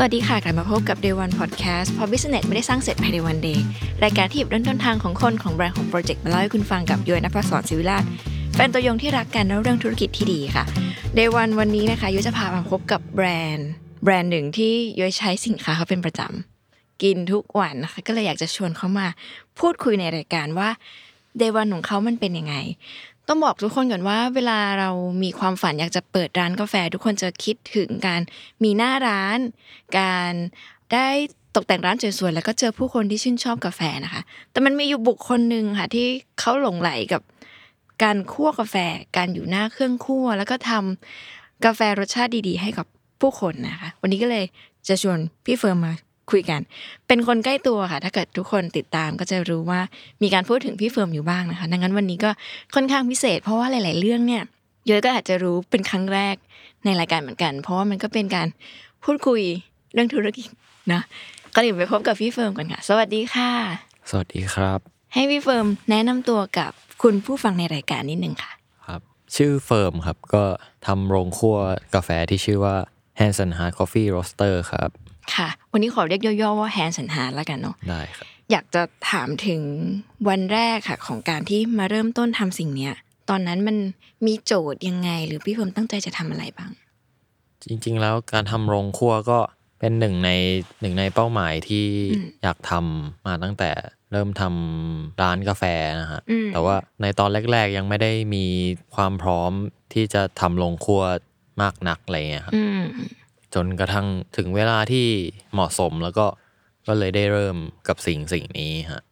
สวัสดีค่ะ กลับมาพบกับ Day One Podcast เพราะ Business ไม่ได้สร้างเสร็จภายในวันเดย์รายการที่หยิบเริ่มต้นทางของคนของแบรนด์ของโปรเจกต์มาเล่าให้คุณฟังกับย้อยนภศรศิวิราชแฟนตัวยงที่รักกันและเรื่องธุรกิจที่ดีค่ะ Day One วันนี้นะคะย้ยจะพามาพบกับแบรนด์ แบรนด์หนึ่งที่ย้ยใช้สินค้าเขาเป็นประจำกินทุกวันนะคะก็เลยอยากจะชวนเขามาพูดคุยในรายการว่าเดวันของเขามันเป็นยังไง ต้องบอกทุกคนก่อนว่า เวลาเรามีความฝันอยากจะเปิดร้านกาแฟ ทุกคนจะคิดถึงการมีหน้าร้าน การได้ตกแต่งร้านสวยๆแล้วก็เจอผู้คนที่ชื่นชอบกาแฟนะคะ แต่มันมีอยู่บุคคลหนึ่งค่ะที่เขาหลงใหลกับการคั่วกาแฟ การอยู่หน้าเครื่องคั่ว แล้วก็ทำกาแฟรสชาติดีๆ ให้กับผู้คนนะคะ วันนี้ก็เลยจะชวนพี่เฟิร์มมา คุยกัน เป็นคนใกล้ตัวค่ะ ถ้าเกิดทุกคนติดตามก็จะรู้ว่ามีการพูดถึงพี่เฟิร์มอยู่บ้างนะคะ ดังนั้นวันนี้ก็ค่อนข้างพิเศษ เพราะว่าหลาย ๆ เรื่องเนี่ยเยอะก็อาจจะรู้เป็นครั้งแรกในรายการเหมือนกัน เพราะว่ามันก็เป็นการพูดคุยเรื่องธุรกิจนะก็เดี๋ยวไปพบกับพี่เฟิร์มกันค่ะ สวัสดีค่ะ สวัสดีครับ ให้พี่เฟิร์มแนะนำตัวกับคุณผู้ฟังในรายการนิดนึงค่ะ ครับ ชื่อเฟิร์มครับก็ทำโรงคั่วกาแฟที่ชื่อว่า Hands and Heart Coffee Roaster ครับ ค่ะ วันนี้ขอเรียกย่อๆว่า Hands and Heart แล้วกันเนาะได้ครับอยากจะถามถึงวันแรกค่ะ ของการที่มาเริ่มต้นทำสิ่งเนี้ย ตอนนั้นมันมีโจทย์ยังไง หรือพี่เฟิร์มตั้งใจจะทำอะไรบ้าง จริง ๆ แล้วการทำโรงคั่วก็เป็นหนึ่งในหนึ่งในเป้าหมายที่อยากทำมาตั้งแต่เริ่มทำร้านกาแฟนะฮะอืมแต่ว่าในตอนแรก ๆ ยังไม่ได้มีความพร้อมที่จะทำโรงคั่วมากนักอะไรเงี้ยครับอืม จนกระทั่งถึงเวลาที่เหมาะสมแล้วก็ก็เลยได้เริ่มกับสิ่งสิ่งนี้ฮะ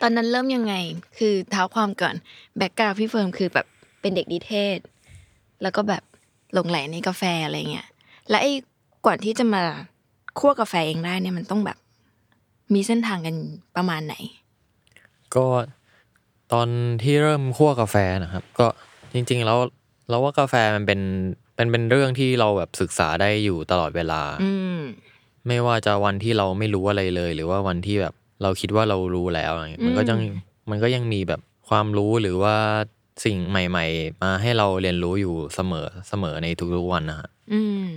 ตอนนั้นเริ่มยังไง คือเท้าความก่อน background พี่เฟิร์มคือแบบเป็นเด็กนิเทศ แล้วก็แบบหลงใหลในกาแฟอะไรเงี้ย และไอ้ก่อนที่จะมาคั่วกาแฟเองได้เนี่ยมันต้องแบบมีเส้นทางกันประมาณไหน ก็ตอนที่เริ่มคั่วกาแฟนะครับ ก็จริง ๆ แล้วเราว่ากาแฟมันเป็น เป็นเป็นเรื่องที่เราแบบศึกษาได้อยู่ตลอดเวลา อืม ไม่ว่าจะวันที่เราไม่รู้อะไรเลย หรือว่าวันที่แบบเราคิดว่าเรารู้แล้วอะไรเงี้ยมันก็ยังมันก็ยังมีแบบความรู้หรือว่าสิ่งใหม่ ๆ มาให้เราเรียนรู้อยู่เสมอเสมอในทุกๆวันนะฮะอืม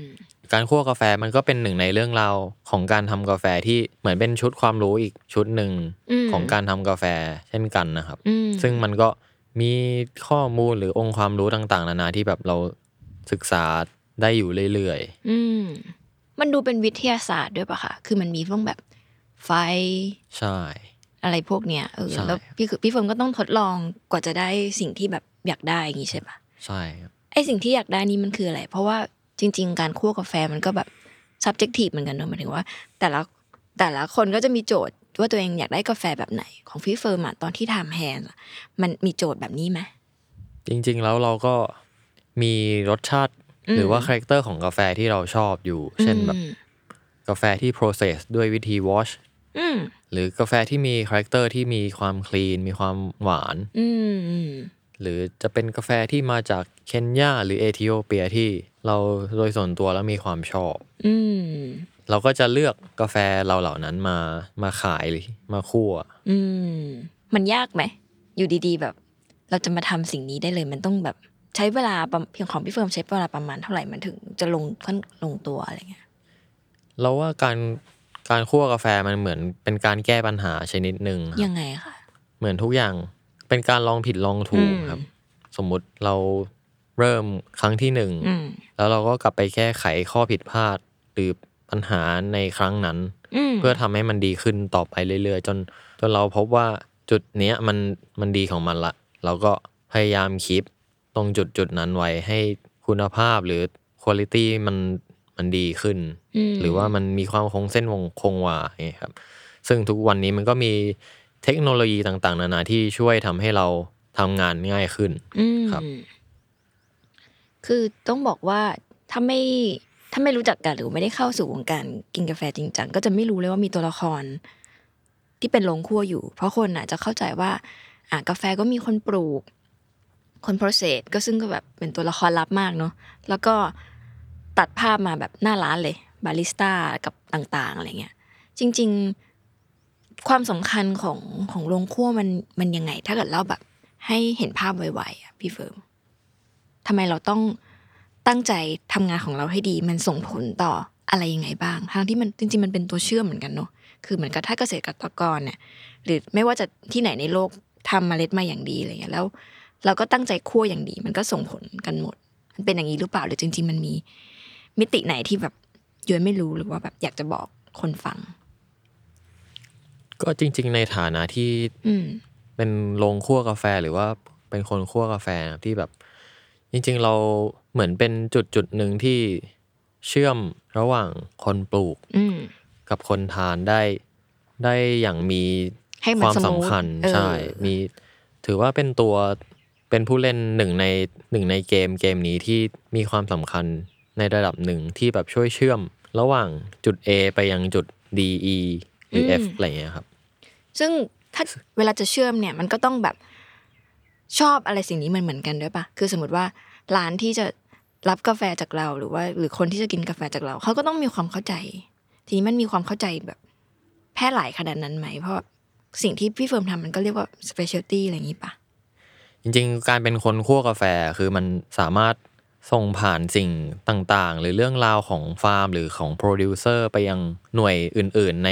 การคั่วกาแฟมันก็เป็นหนึ่งในเรื่องราวของการทำกาแฟที่เหมือนเป็นชุดความรู้อีกชุดหนึ่งอืม ของการทำกาแฟเช่นกันนะครับ อืมซึ่งมันก็มีข้อมูลหรือองค์ความรู้ต่างๆ นานาที่แบบเรา ศึกษาได้อยู่เรื่อยอืมมันดูเป็นวิทยาศาสตร์ด้วยปะคะคือมันมีพวกแบบไฟๆใช่ อะไรพวกเนี้ยเออใช่ แล้วพี่คือพี่เฟิร์มก็ต้องทดลองกว่าจะได้สิ่งที่แบบอยากได้อย่างงี้ใช่ปะใช่ครับไอสิ่งที่อยากได้นี่มันคืออะไร เพราะว่าจริง ๆ การคั่วกาแฟมันก็แบบ subjective เหมือนกันเนอะหมายถึงว่า แต่ละแต่ละคนก็จะมีโจทย์ว่าตัวเองอยากได้กาแฟแบบไหน ของพี่เฟิร์มอะตอนที่ทำแฮนด์อะมันมีโจทย์แบบนี้ไหมจริง ๆ แล้วเราก็ มีรสชาติอืมหรือว่า character ของกาแฟที่เราชอบอยู่ เช่นแบบอืมกาแฟที่ process ด้วยวิธี wash อืมหรือกาแฟที่มี character ที่มีความ clean มีความหวานอืมอืมหรือจะเป็นกาแฟที่มาจากเคนยาหรือเอธิโอเปียที่เราโดยส่วนตัวแล้วมีความชอบอืมเราก็จะเลือกกาแฟเราเหล่านั้นมามาขายหรือมาคั่วอืมมันยากไหม อยู่ดีๆแบบ เราจะมาทำสิ่งนี้ได้เลยมันต้องแบบ ใช้เวลาประเพียงของพี่เฟิร์มใช้เวลาประมาณเท่าไหร่มันถึง จะลงขั้นลงตัวอะไรเงี้ยเราว่าการการคั่วกาแฟมันเหมือนเป็นการแก้ปัญหาชนิดหนึ่งครับยังไงคะเหมือนทุกอย่างเป็นการลองผิดลองถูกอืมครับ สมมุติเราเริ่มครั้งที่หนึ่งอืมแล้วเราก็กลับไปแก้ไขข้อผิดพลาดหรือปัญหาในครั้งนั้นอืมเพื่อทำให้มันดีขึ้นต่อไปเรื่อยๆ จนจนเราพบว่าจุดเนี้ยมันมันดีของมันละเราก็พยายามคีป ตรงจุดจุดนั้นไว้ให้คุณภาพหรือคุณภาพมันมันดีขึ้นมหรือว่ามันมีความคงเส้นวงคงวาอย่างเงี้ยครับ ซึ่งทุกวันนี้มันก็มีเทคโนโลยีต่าง ๆ นานาที่ช่วยทำให้เราทำงานง่ายขึ้นอืมครับ คือต้องบอกว่าถ้าไม่ถ้าไม่รู้จักกันหรือไม่ได้เข้าสู่วงการกินกาแฟจริงจังก็จะไม่รู้เลยว่ามีตัวละคร ที่เป็นลงคั่วอยู่ เพราะคนอะจะเข้าใจว่า อะกาแฟก็มีคนปลูก คนโปรเซสก็ซึ่งก็แบบเป็นตัวละครลับมากเนาะแล้วก็ตัดภาพมาแบบหน้าร้านเลยบาริสต้ากับต่างๆอะไรเงี้ยจริง ๆความสำคัญของของโรงคั่วมันมันยังไง ถ้าเกิดเล่าแบบให้เห็นภาพไวๆอะพี่เฟิร์มทำไมเราต้องตั้งใจทำงานของเราให้ดี มันส่งผลต่ออะไรยังไงบ้างทั้งที่มันจริง ๆ มันเป็นตัวเชื่อมเหมือนกันเนาะคือเหมือนกับถ้าเกษตรกรเนี่ยหรือไม่ว่าจะที่ไหนในโลกทำเมล็ดมาอย่างดีอะไรเงี้ยแล้ว เราก็ตั้งใจคั่วอย่างดี มันก็ส่งผลกันหมด มันเป็นอย่างนี้หรือเปล่าหรือจริง ๆ มันมี มิติไหนที่แบบย้อยไม่รู้หรือว่าแบบอยากจะบอกคนฟัง ก็จริง ๆ ในฐานะที่อืมเป็นโรงคั่วกาแฟหรือว่าเป็นคนคั่วกาแฟที่แบบ จริง ๆ เราเหมือนเป็นจุดจุดหนึ่งที่เชื่อมระหว่างคนปลูกอืมกับคนทานได้ได้อย่างมีให้มันความสมูทสำคัญเออใช่ มีถือว่าเป็นตัว เป็นผู้เล่นหนึ่งในหนึ่งในเกมเกมนี้ที่มีความสำคัญในระดับหนึ่งที่แบบช่วยเชื่อม ระหว่างจุด A ไปยังจุด D E หรือ F อะไรอย่างเงี้ยครับ ซึ่งถ้าเวลาจะเชื่อมเนี่ยมันก็ต้องแบบชอบอะไรสิ่งนี้มันเหมือนกันด้วยปะคือสมมติว่าร้านที่จะรับกาแฟจากเราหรือว่า หรือคนที่จะกินกาแฟจากเรา เขาก็ต้องมีความเข้าใจ ทีนี้มันมีความเข้าใจแบบ แพร่หลายขนาดนั้นไหม เพราะสิ่งที่พี่เฟิร์มทำมันก็เรียกว่า specialty อะไรอย่างนี้ปะ จริงๆ การเป็นคนคั่วกาแฟคือมันสามารถส่งผ่านสิ่งต่างๆ หรือเรื่องราวของฟาร์ม หรือของโปรดิวเซอร์ไปยังหน่วยอื่น ๆ ใน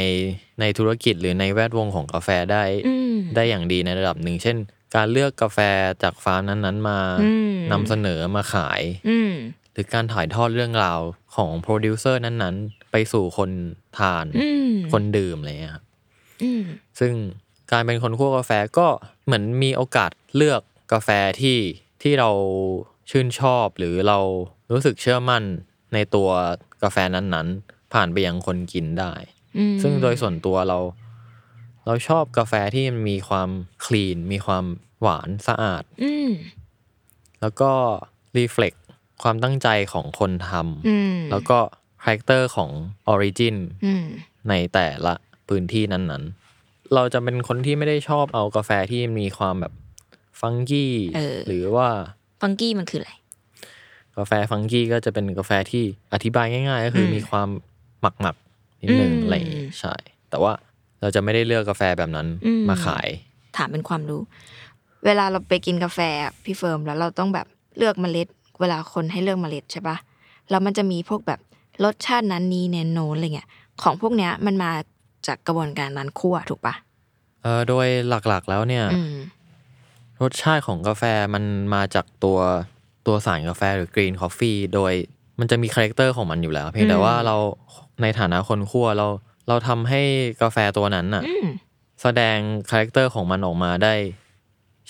ในธุรกิจหรือในแวดวงของกาแฟได้อืมได้อย่างดีในระดับหนึ่ง เช่น การเลือกกาแฟจากฟาร์มนั้นๆ มาอืมนำเสนอมาขายอืมหรือการถ่ายทอดเรื่องราวของโปรดิวเซอร์นั้นๆ ไปสู่คนทานอืมคนดื่มอะไรอย่างเงี้ยครับอืมซึ่งการเป็นคนคั่วกาแฟก็เหมือนมีโอกาสเลือก กาแฟที่ที่เราชื่นชอบหรือเรารู้สึกเชื่อมั่นในตัวกาแฟนั้นๆ ผ่านไปยังคนกินได้อืมซึ่งโดยส่วนตัวเรา เราชอบกาแฟที่มันมีความคลีน มีความหวานสะอาดอืมแล้วก็ reflect ความตั้งใจของคนทำอืมแล้วก็ character ของ origin อืมในแต่ละพื้นที่นั้นๆ เราจะเป็นคนที่ไม่ได้ชอบเอากาแฟที่มีความแบบ funky เออหรือว่า funky มันคืออะไร กาแฟ funky ก็จะเป็นกาแฟที่อธิบายง่ายๆ ก็คืออืมมีความหมักหมักๆนิดนึงอืมอะไรอย่างงี้ใช่ แต่ว่าเราจะไม่ได้เลือกกาแฟแบบนั้นอืมมาขาย ถามเป็นความรู้ เวลาเราไปกินกาแฟอะพี่เฟิร์มแล้วเราต้องแบบเลือกเมล็ด เวลาคนให้เลือกเมล็ดใช่ปะแล้วมันจะมีพวกแบบรสชาตินั้นนี้นั่นโน่นอะไรเงี้ยของพวกเนี้ยมันมาจากกระบวนการนั้นคั่วถูกปะเออโดยหลักๆแล้วเนี่ยอืม รสชาติของกาแฟมันมาจากตัวตัวสารกาแฟหรือ green coffee โดยมันจะมี character ของมันอยู่แล้ว เพียงแต่อืมว่าเราในฐานะคนคั่วเราเราทำให้กาแฟตัวนั้นน่ะอืมแสดง character ของมันออกมาได้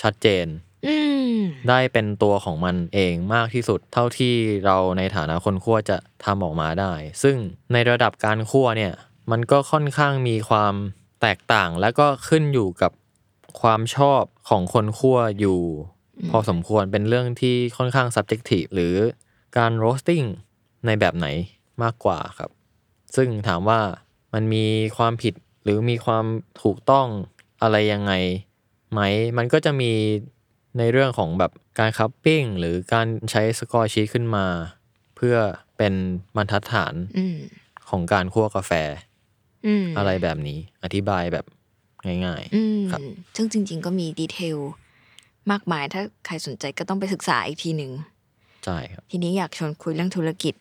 ชัดเจนอืมได้เป็นตัวของมันเองมากที่สุด เท่าที่เราในฐานะคนคั่วจะทำออกมาได้ ซึ่งในระดับการคั่วเนี่ย มันก็ค่อนข้างมีความแตกต่าง แล้วก็ขึ้นอยู่กับความชอบ ของคนคั่วอยู่ พอสมควรเป็นเรื่องที่ค่อนข้าง subjective หรือการ roasting ในแบบไหนมากกว่าครับ ซึ่งถามว่ามันมีความผิดหรือมีความถูกต้องอะไรยังไงไหม มันก็จะมีในเรื่องของแบบการ cupping หรือการใช้ score sheet ขึ้นมา เพื่อเป็นบรรทัดฐานอืมของการคั่วกาแฟอืมอะไรแบบนี้ อธิบายแบบ ง่ายอืมครับซึ่งจริง ๆ ก็มี detailมากมาย ถ้าใครสนใจก็ต้องไปศึกษาอีกทีหนึ่งใช่ครับทีนี้อยากชวนคุยเรื่องธุรกิจ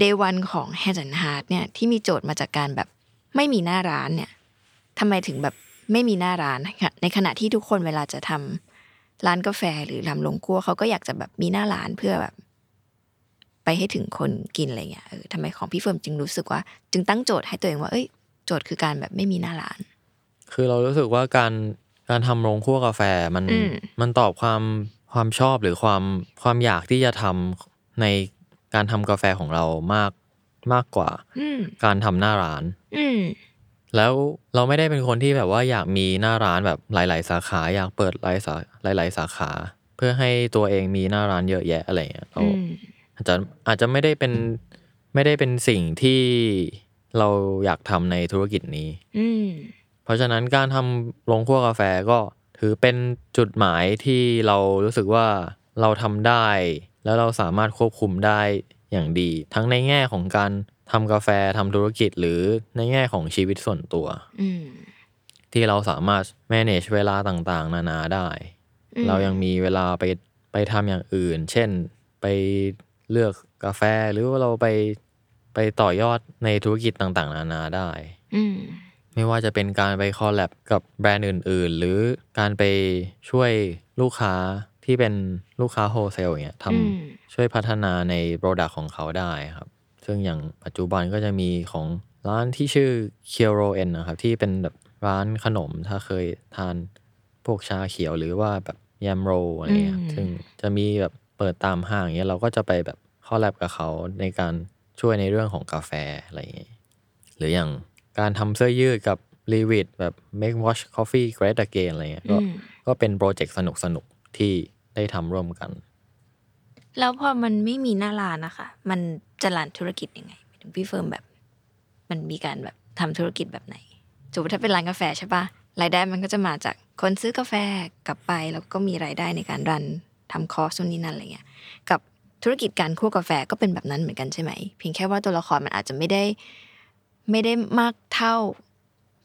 Day One ของ Hand and Heart เนี่ยที่มีโจทย์มาจากการแบบไม่มีหน้าร้านเนี่ยทำไมถึงแบบไม่มีหน้าร้านค่ะในขณะที่ทุกคนเวลาจะทำร้านกาแฟหรือทำโรงครัวเขาก็อยากจะแบบมีหน้าร้านเพื่อแบบ ไปให้ถึงคนกินอะไรเงี้ยเออทำไมของพี่เฟิร์มจึงรู้สึกว่า จึงตั้งโจทย์ให้ตัวเองว่า เอ้ย โจทย์คือการแบบไม่มีหน้าร้าน คือเรารู้สึกว่าการการทำโรงคั่วกาแฟมันอืม มันตอบความความชอบหรือความความอยากที่จะทำในการทำกาแฟของเรามากมากกว่า อืม การทำหน้าร้าน อืม แล้วเราไม่ได้เป็นคนที่แบบว่าอยากมีหน้าร้านแบบหลาย ๆ สาขาอยากเปิดหลายสาหลาย ๆ สาขา เพื่อให้ตัวเองมีหน้าร้านเยอะแยะอะไรเงี้ยเราอืม อาจจะอาจจะไม่ได้เป็นไม่ได้เป็นสิ่งที่เราอยากทำในธุรกิจนี้ อืม เพราะฉะนั้นการทำโรงคั่วกาแฟก็ถือเป็นจุดหมายที่เรารู้สึกว่าเราทำได้ แล้วเราสามารถควบคุมได้อย่างดี ทั้งในแง่ของการทำกาแฟทำธุรกิจหรือในแง่ของชีวิตส่วนตัวอืมที่เราสามารถ manage เวลาต่างๆ นานาได้อืมเรายังมีเวลาไปไปทำอย่างอื่น เช่นไปเลือกกาแฟหรือว่าเราไปไปต่อยอดในธุรกิจต่างๆ นานาได้อืม ไม่ว่าจะเป็นการไป collab กับแบรนด์อื่น ๆ หรือการไปช่วยลูกค้าที่เป็นลูกค้า wholesale อย่างเงี้ยอืมทำช่วยพัฒนาใน product ของเขาได้ครับ ซึ่งอย่างปัจจุบันก็จะมีของร้านที่ชื่อ k i o r o N นะครับ ที่เป็นแบบร้านขนมถ้าเคยทานพวกชาเขียวหรือว่าแบบแยมโรลอะไรเงี้ยอืมซึ่งจะมีแบบเปิดตามห้างอย่างเงี้ยเราก็จะไปแบบ collab กับเขาในการช่วยในเรื่องของกาแฟอะไรอย่างเงี้ยหรืออย่าง การทำเสื้อยืดกับ l e v i t แบบ make wash coffee great again อะไรเงี้ยก็อืมก็เป็น project สนุกสนุกๆที่ได้ทำร่วมกัน แล้วพอมันไม่มีหน้าร้านนะคะ มันจะ run ธุรกิจยังไงหมายถึงพี่เฟิร์มแบบ มันมีการแบบทำธุรกิจแบบไหนสมมติถ้าเป็นร้านกาแฟใช่ปะรายได้มันก็จะมาจากคนซื้อกาแฟกลับไป แล้วก็มีรายได้ในการรันทำคอร์สนู่นนี่นั่นอะไรเงี้ย กับธุรกิจการคั่วกาแฟก็เป็นแบบนั้นเหมือนกันใช่ไหม เพียงแค่ว่าตัวละครมันอาจจะไม่ได้ ไม่ได้มากเท่า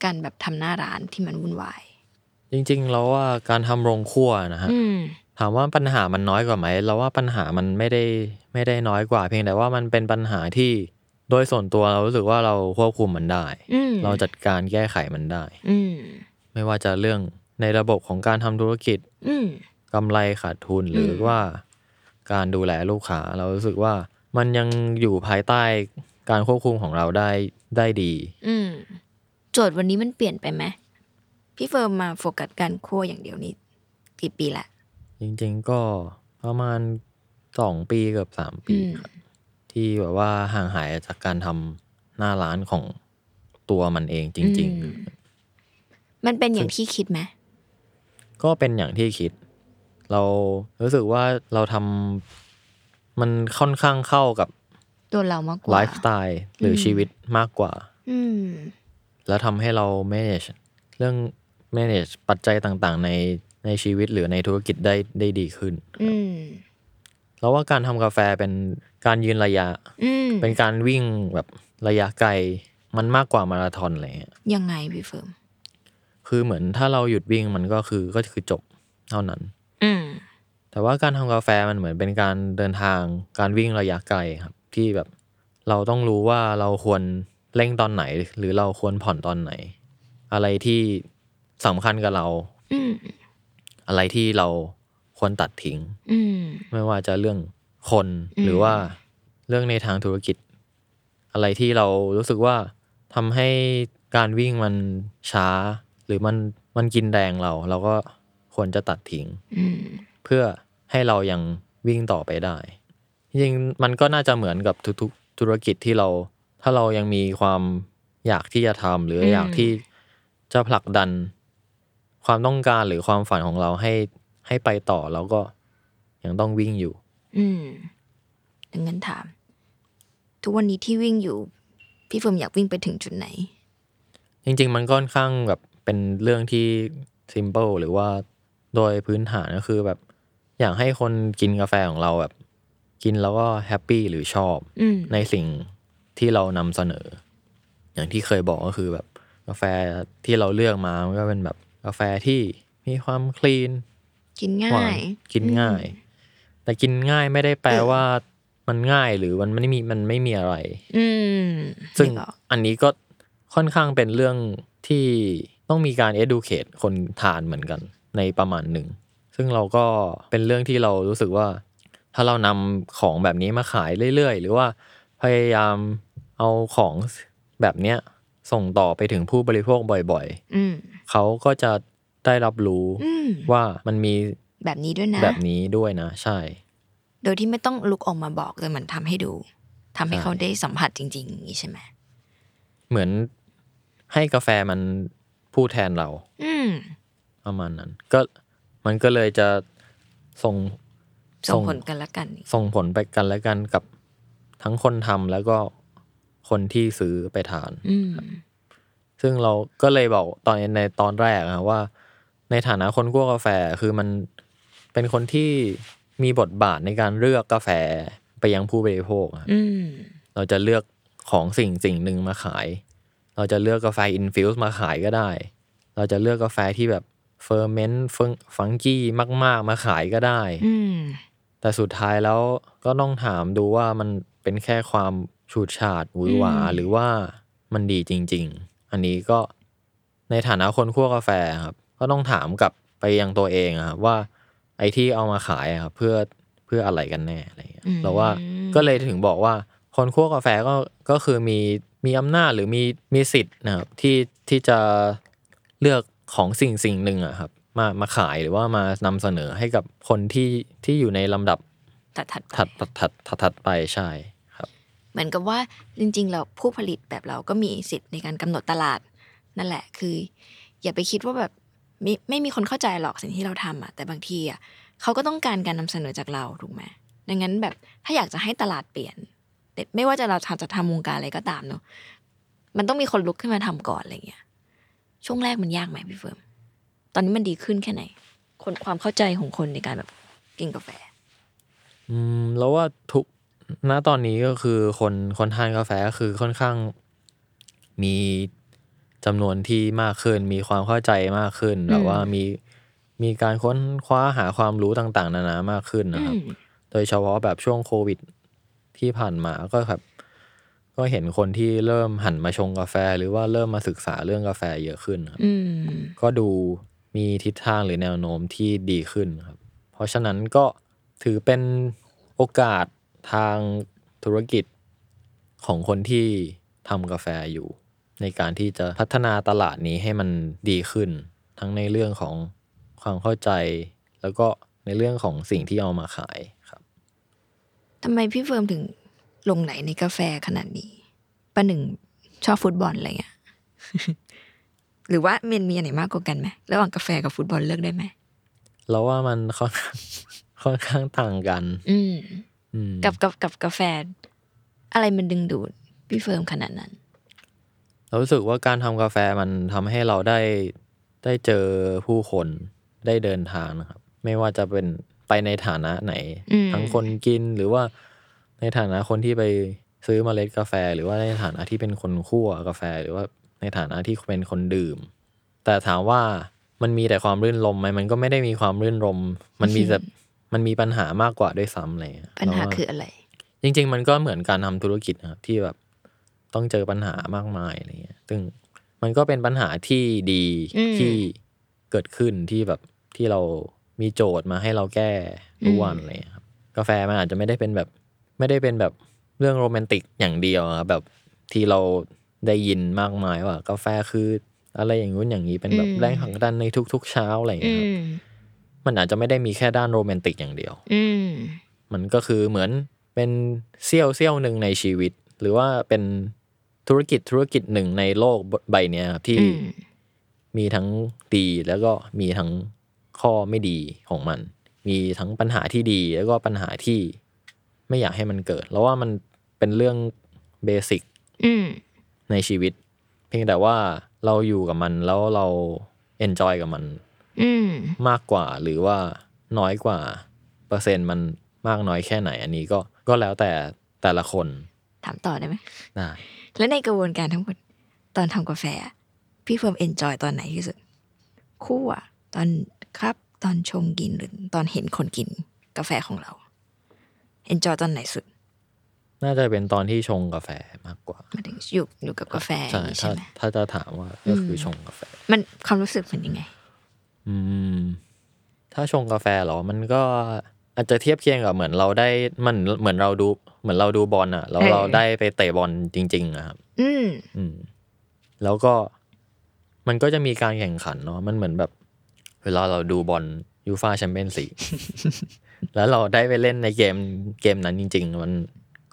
การแบบทำหน้าร้านที่มันวุ่นวาย จริงๆ แล้วว่าการทำโรงครัวนะฮะอืมถามว่าปัญหามันน้อยกว่าไหมเราว่าปัญหามันไม่ได้ไม่ได้น้อยกว่า เพียงแต่ว่ามันเป็นปัญหาที่โดยส่วนตัวเรารู้สึกว่าเราควบคุมมันได้อืมเราจัดการแก้ไขมันได้ อืมไม่ว่าจะเรื่องในระบบของการทำธุรกิจ อืมกำไรขาดทุนหรืออมว่าการดูแลลูกค้า เรารู้สึกว่ามันยังอยู่ภายใต้การควบคุมของเราได้ ได้ดี อืมโจทย์วันนี้มันเปลี่ยนไปไหมพี่เฟิร์มมาโฟกัสการคั่วอย่างเดียวนี้กี่ปีละจริงๆก็ประมาณสองปีเกือบสามปีอืมครับที่แบบว่าห่างหายจากการทำหน้าร้านของตัวมันเองจริงอืมมันเป็นอย่างที่คิดไหมๆก็เป็นอย่างที่คิด เรารู้สึกว่าเราทำมันค่อนข้างเข้ากับ ตัวเรามากกว่าไลฟ์สไตล์หรืออมชีวิตมากกว่า อืมแล้วทำให้เรา manage เรื่อง manage ปัจจัยต่างๆ ในในชีวิตหรือในธุรกิจได้ได้ดีขึ้น อืมเราว่าการทำกาแฟเป็นการยืนระยะอืมเป็นการวิ่งแบบระยะไกล มันมากกว่ามาราธอนอะไรเงี้ยยังไงพี่เฟิร์มคือเหมือนถ้าเราหยุดวิ่งมันก็คือก็คือจบเท่านั้น อืมแต่ว่าการทำกาแฟมันเหมือนเป็นการเดินทางการวิ่งระยะไกลครับ ที่แบบ เราต้องรู้ว่าเราควรเร่งตอนไหน หรือเราควรผ่อนตอนไหน อะไรที่สำคัญกับเราอืมอะไรที่เราควรตัดทิ้งอืมไม่ว่าจะเรื่องคนอืมหรือว่าเรื่องในทางธุรกิจ อะไรที่เรารู้สึกว่าทำให้การวิ่งมันช้า หรือมันมันกินแรงเรา เราก็ควรจะตัดทิ้งอืมเพื่อให้เรายังวิ่งต่อไปได้ จริงๆมันก็น่าจะเหมือนกับทุกๆ ธุรกิจที่เรา ถ้าเรายังมีความอยากที่จะทำหรืออมอยากที่จะผลักดันความต้องการหรือความฝันของเราให้ให้ไปต่อเราก็ยังต้องวิ่งอยู่ อืมดังนั้นถาม ทุกวันนี้ที่วิ่งอยู่ พี่เฟิร์มอยากวิ่งไปถึงจุดไหน จริง ๆ มันก็ค่อนข้างแบบเป็นเรื่องที่ simple หรือว่าโดยพื้นฐานก็คือแบบ อยากให้คนกินกาแฟของเราแบบ กินแล้วก็แฮปปี้หรือชอบอืมในสิ่งที่เรานำเสนอ อย่างที่เคยบอกก็คือแบบกาแฟที่เราเลือกมามันก็เป็นแบบกาแฟที่มีความคลีน กินหง่าวานยกินง่าย แต่กินง่ายไม่ได้แปลว่ามันง่ายหรือมันไม่มีมันไม่มีอะไร อืมซึ่งนึกออกอันนี้ก็ค่อนข้างเป็นเรื่องที่ต้องมีการ educate คนทานเหมือนกันในประมาณหนึ่ง ซึ่งเราก็เป็นเรื่องที่เรารู้สึกว่า ถ้าเรานำของแบบนี้มาขายเรื่อยๆ หรือว่าพยายามเอาของแบบเนี้ยส่งต่อไปถึงผู้บริโภคบ่อยอืมๆเขาก็จะได้รับรู้อืมว่ามันมีแบบนี้ด้วยนะ แบบนี้ด้วยนะ ใช่ โดยที่ไม่ต้องลุกออกมาบอกแต่เหมือนทำให้ดูทำให้ใช่เขาได้สัมผัสจริงๆอย่างนี้ใช่ไหมเหมือนให้กาแฟมันพูดแทนเรา อืมประมาณนั้น ก็มันก็เลยจะส่ง ส่งผลกันละกัน ส่งผลไปกันและกันกับทั้งคนทำแล้วก็คนที่ซื้อไปทานอืมซึ่งเราก็เลยบอกตอนในตอนแรกอะว่า ในฐานะคนคั่วกาแฟคือมันเป็นคนที่มีบทบาทในการเลือกกาแฟไปยังผู้บริโภคอะอืมเราจะเลือกของสิ่งสิ่งหนึ่งมาขาย เราจะเลือกกาแฟ infused มาขายก็ได้ เราจะเลือกกาแฟที่แบบ ferment funky มาก ๆ มาขายก็ได้อืม แต่สุดท้ายแล้วก็ต้องถามดูว่ามันเป็นแค่ความฉูดฉาดหวือหวาอืม หรือว่ามันดีจริง ๆ อันนี้ก็ในฐานะคนคั่วกาแฟครับ ก็ต้องถามกลับไปยังตัวเองอะครับว่าไอ้ที่เอามาขายอะครับเพื่อเพื่ออะไรกันแน่อะไรเงี้ยเราว่าก็เลยถึงบอกว่าคนคั่วกาแฟก็ก็คือมีมีอำนาจหรือมีมีสิทธิ์นะครับที่ที่จะเลือกของสิ่งสิ่งหนึ่งอะครับ มามาขายหรือว่ามานำเสนอให้กับคนที่ที่อยู่ในลำดับถัดถัดๆไปถัดถัดถัดถัดถัดไปใช่ครับ เหมือนกับว่าจริงๆเราผู้ผลิตแบบเราก็มีสิทธิ์ในการกำหนดตลาดนั่นแหละคือ อย่าไปคิดว่าแบบไม่ไม่มีคนเข้าใจหรอกสิ่งที่เราทำอะแต่บางทีอะเขาก็ต้องการการนำเสนอจากเราถูกไหมดังนั้นแบบถ้าอยากจะให้ตลาดเปลี่ยนแต่ไม่ว่าจะเราทำจะทำวงการอะไรก็ตามเนอะมันต้องมีคนลุกขึ้นมาทำก่อนอะไรเงี้ยช่วงแรกมันยากไหมพี่เฟิร์ม ตอนนี้มันดีขึ้นแค่ไหน คนความเข้าใจของคนในการแบบกินกาแฟ อืมแล้วว่าทุกณตอนนี้ก็คือคนคนทานกาแฟก็คือค่อนข้างมีจำนวนที่มากขึ้น มีความเข้าใจมากขึ้นแบบว่ามีมีการค้นคว้าหาความรู้ต่าง ๆ นานามากขึ้นนะครับ โดยเฉพาะแบบช่วงโควิดที่ผ่านมาก็แบบก็เห็นคนที่เริ่มหันมาชงกาแฟ หรือว่าเริ่มมาศึกษาเรื่องกาแฟเยอะขึ้นครับอืมก็ดู มีทิศทางหรือแนวโน้มที่ดีขึ้นครับ เพราะฉะนั้นก็ถือเป็นโอกาสทางธุรกิจของคนที่ทำกาแฟอยู่ ในการที่จะพัฒนาตลาดนี้ให้มันดีขึ้น ทั้งในเรื่องของความเข้าใจ แล้วก็ในเรื่องของสิ่งที่เอามาขายครับทำไมพี่เฟิร์มถึงลงไหนในกาแฟขนาดนี้ป้าหนึ่งชอบฟุตบอลอะไรเงี้ย หรือว่ามันมีอันไหนมากกว่ากันไหมระหว่างกาแฟกับฟุตบอลเลือกได้ไหมแล้วว่ามันค่อนข้างค่อนข้างต่างกันอืมอืมกับกับกับกาแฟ อะไรมันดึงดูดพี่เฟิร์มขนาดนั้น เรารู้สึกว่าการทำกาแฟมันทำให้เราได้ได้เจอผู้คนได้เดินทางนะครับ ไม่ว่าจะเป็นไปในฐานะไหนอืมทั้งคนกินหรือว่าในฐานะคนที่ไปซื้อเมล็ดกาแฟ หรือว่าในฐานะที่เป็นคนคั่วกาแฟหรือว่า ในฐานะที่เป็นคนดื่ม แต่ถามว่ามันมีแต่ความรื่นรมย์ไหมมันก็ไม่ได้มีความรื่นรมย์มันมีแต่มันมีปัญหามากกว่าด้วยซ้ำอะไรเลยปัญหาเรว่าคืออะไร จริง ๆ มันก็เหมือนการทำธุรกิจนะครับที่แบบต้องเจอปัญหามากมายอะไรเงี้ย ซึ่งมันก็เป็นปัญหาที่ดีอืมที่เกิดขึ้นที่แบบที่เรามีโจทย์มาให้เราแก้ทุกวันอืมอะไรเงี้ยครับกาแฟมันอาจจะไม่ได้เป็นแบบ ไม่ได้เป็นแบบเรื่องโรแมนติกอย่างเดียวอะแบบที่เรา ได้ยินมากมายว่า กาแฟคืออะไรอย่างนู้นอย่างนี้เป็นแบบแรงผลักดันในทุก ๆ เช้าอะไรอืเงี้ยครับมมันอาจจะไม่ได้มีแค่ด้านโรแมนติกอย่างเดียว อืมมันก็คือเหมือนเป็นเสี้ยวเสี้ยวหนึ่งในชีวิต หรือว่าเป็นธุรกิจธุรกิจหนึ่งในโลกใบเนี้ยครับที่อืมมีทั้งดีแล้วก็มีทั้งข้อไม่ดีของมัน มีทั้งปัญหาที่ดี แล้วก็ปัญหาที่ไม่อยากให้มันเกิด แล้วว่ามันเป็นเรื่อง basic อืม ในชีวิต เพียงแต่ว่าเราอยู่กับมันแล้วเรา enjoy กับมันอืมมากกว่าหรือว่าน้อยกว่า เปอร์เซ็นต์มันมากน้อยแค่ไหน อันนี้ก็ก็แล้วแต่แต่ละคน ถามต่อได้ไหมได้แล้วในกระบวนการทั้งหมดตอนทำกาแฟอะพี่เฟิร์ม enjoy ตอนไหนที่สุดคู่อะตอนครับตอนชงกินหรือตอนเห็นคนกินกาแฟของเรา enjoy ตอนไหนสุด น่าจะเป็นตอนที่ชงกาแฟมากกว่าหมายถึงอยู่อยู่กับกาแฟใช่อย่างนี้ถ้าใช่ไหมถ้าจะถามว่าก็คือชงกาแฟ มันความรู้สึกเป็นยังไง อืม ถ้าชงกาแฟเหรอมันก็อาจจะเทียบเคียงกับเหมือนเราได้มันเหมือนเราดู เหมือนเราดูบอลอะแล้วเออเราได้ไปเตะบอลจริงๆอะครับ อืมอืม แล้วก็มันก็จะมีการแข่งขันเนาะมันเหมือนแบบ เวลาเราดูบอลยูฟาแชมเปี้ยนส์ลีกแล้วเราได้ไปเล่นในเกมเกมนั้นจริง ๆ มัน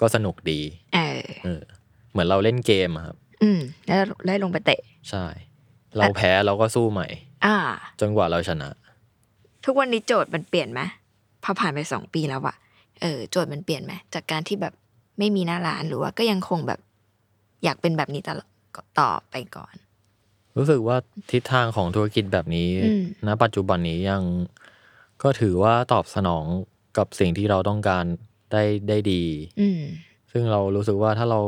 ก็สนุกดีเออเออ เหมือนเราเล่นเกมอะครับ อืม แล้วได้ลงไปเตะ ใช่ เราแพ้เราก็สู้ใหม่ อ่า จนกว่าเราชนะ ทุกวันนี้โจทย์มันเปลี่ยนไหมพอผ่านไปสองปีแล้วอะเออโจทย์มันเปลี่ยนไหมจากการที่แบบไม่มีหน้าร้านหรือว่าก็ยังคงแบบ อยากเป็นแบบนี้ตลอดต่อไปก่อน รู้สึกว่าทิศทางของธุรกิจแบบนี้อืมณปัจจุบันนี้ยังก็ถือว่าตอบสนองกับสิ่งที่เราต้องการ ได้ได้ดี อืมซึ่งเรารู้สึกว่าถ้าเรา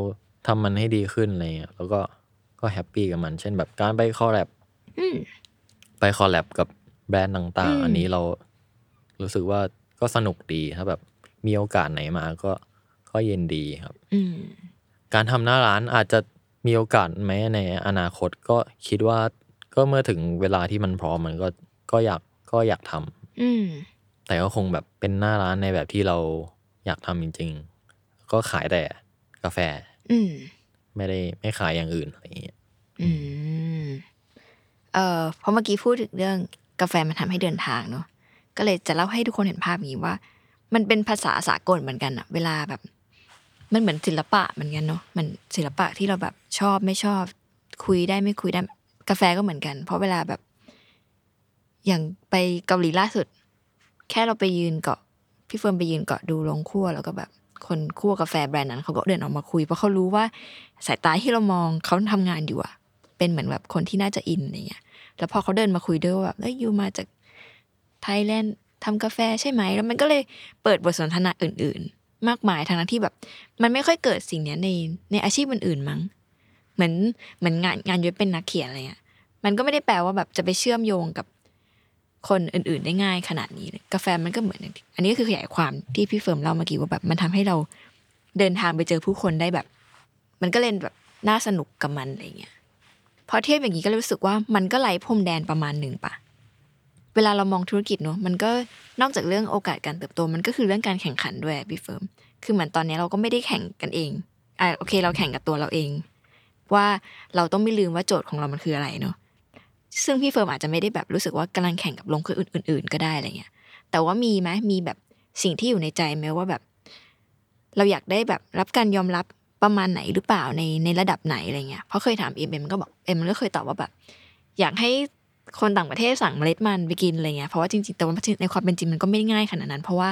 ทำมันให้ดีขึ้นอะไรเงี้ยแล้วก็ก็ happy กับมัน เช่นแบบการไป collab อืม ไป collab กับแบรนด์ต่างอืม ๆ อันนี้เรารู้สึกว่าก็สนุกดีถ้าแบบมีโอกาสไหนมาก็ก็เย็นดีครับ อืม การทำหน้าร้านอาจจะมีโอกาสไหมในอนาคตก็คิดว่าก็เมื่อถึงเวลาที่มันพร้อมมันก็ก็อยากก็อยากทำอืม แต่ก็คงแบบเป็นหน้าร้านในแบบที่เรา อยากทำจริง ๆ ก็ขายแต่กาแฟ อืมไม่ได้ไม่ขายอย่างอื่นอะไรอย่างเงี้ยอืมเอ่อเพราะเมื่อกี้พูดถึงเรื่องกาแฟมันทำให้เดินทางเนอะก็เลยจะเล่าให้ทุกคนเห็นภาพอย่างนี้ว่า มันเป็นภาษาสากลเหมือนกันอะเวลาแบบ มันเหมือนศิลปะเหมือนกันเนาะมันศิลปะที่เราแบบชอบไม่ชอบ คุยได้ไม่คุยได้กาแฟก็เหมือนกัน เพราะเวลาแบบ อย่างไปเกาหลีล่าสุด แค่เราไปยืนเกาะ พี่เฟิร์นไปยืนเกาะดูลงคั่วแล้วก็แบบคนคั่วกาแฟแบรนด์นั้นเขาก็เดินออกมาคุยเพราะเขารู้ว่าสายตาที่เรามองเขาทำงานอยู่อะเป็นเหมือนแบบคนที่น่าจะ in อะไรเงี้ย แล้วพอเขาเดินมาคุยด้วยแบบเอ้ย you มาจากไทยแลนด์ทำกาแฟใช่ไหม แล้วมันก็เลยเปิดบทสนทนาอื่น ๆ มากมายทางที่แบบ มันไม่ค่อยเกิดสิ่งเนี้ยในในอาชีพอื่นๆมั้ง เหมือนเหมือนงานงานยุทธเป็นนักเขียนอะไรเงี้ยมันก็ไม่ได้แปลว่าแบบจะไปเชื่อมโยงกับ คนอื่นๆได้ง่ายขนาดนี้ กาแฟมันก็เหมือน อันนี้ก็คือขยายความที่พี่เฟิร์มเล่าเมื่อกี้ว่าแบบมันทำให้เราเดินทางไปเจอผู้คนได้แบบ มันก็เลยแบบน่าสนุกกับมันอะไรเงี้ยพอเทียบอย่างนี้ก็รู้สึกว่ามันก็ไร้พรมแดนประมาณหนึ่งปะเวลาเรามองธุรกิจเนอะมันก็นอกจากเรื่องโอกาสการเติบโตมันก็คือเรื่องการแข่งขันด้วยพี่เฟิร์มคือเหมือนตอนนี้เราก็ไม่ได้แข่งกันเองอ่าโอเค เราแข่งกับตัวเราเอง ว่าเราต้องไม่ลืมว่าโจทย์ของเรามันคืออะไรเนอะ ซึ่งพี่เฟิร์มอาจจะไม่ได้แบบรู้สึกว่ากำลังแข่งกับโรงคั่วอื่น ๆ ก็ได้อะไรเงี้ย แต่ว่ามีไหมมีแบบสิ่งที่อยู่ในใจไหมว่าแบบ เราอยากได้แบบรับการยอมรับประมาณไหนหรือเปล่าในในระดับไหนอะไรเงี้ยเพราะเคยถามเอ็มเอ็มก็บอกเอ็มมันก็เคยตอบว่าแบบ อยากให้คนต่างประเทศสั่งเมล็ดมันไปกินอะไรเงี้ยเพราะว่าจริงๆแต่ว่าในความเป็นจริงมันก็ไม่ง่ายขนาดนั้น เพราะว่า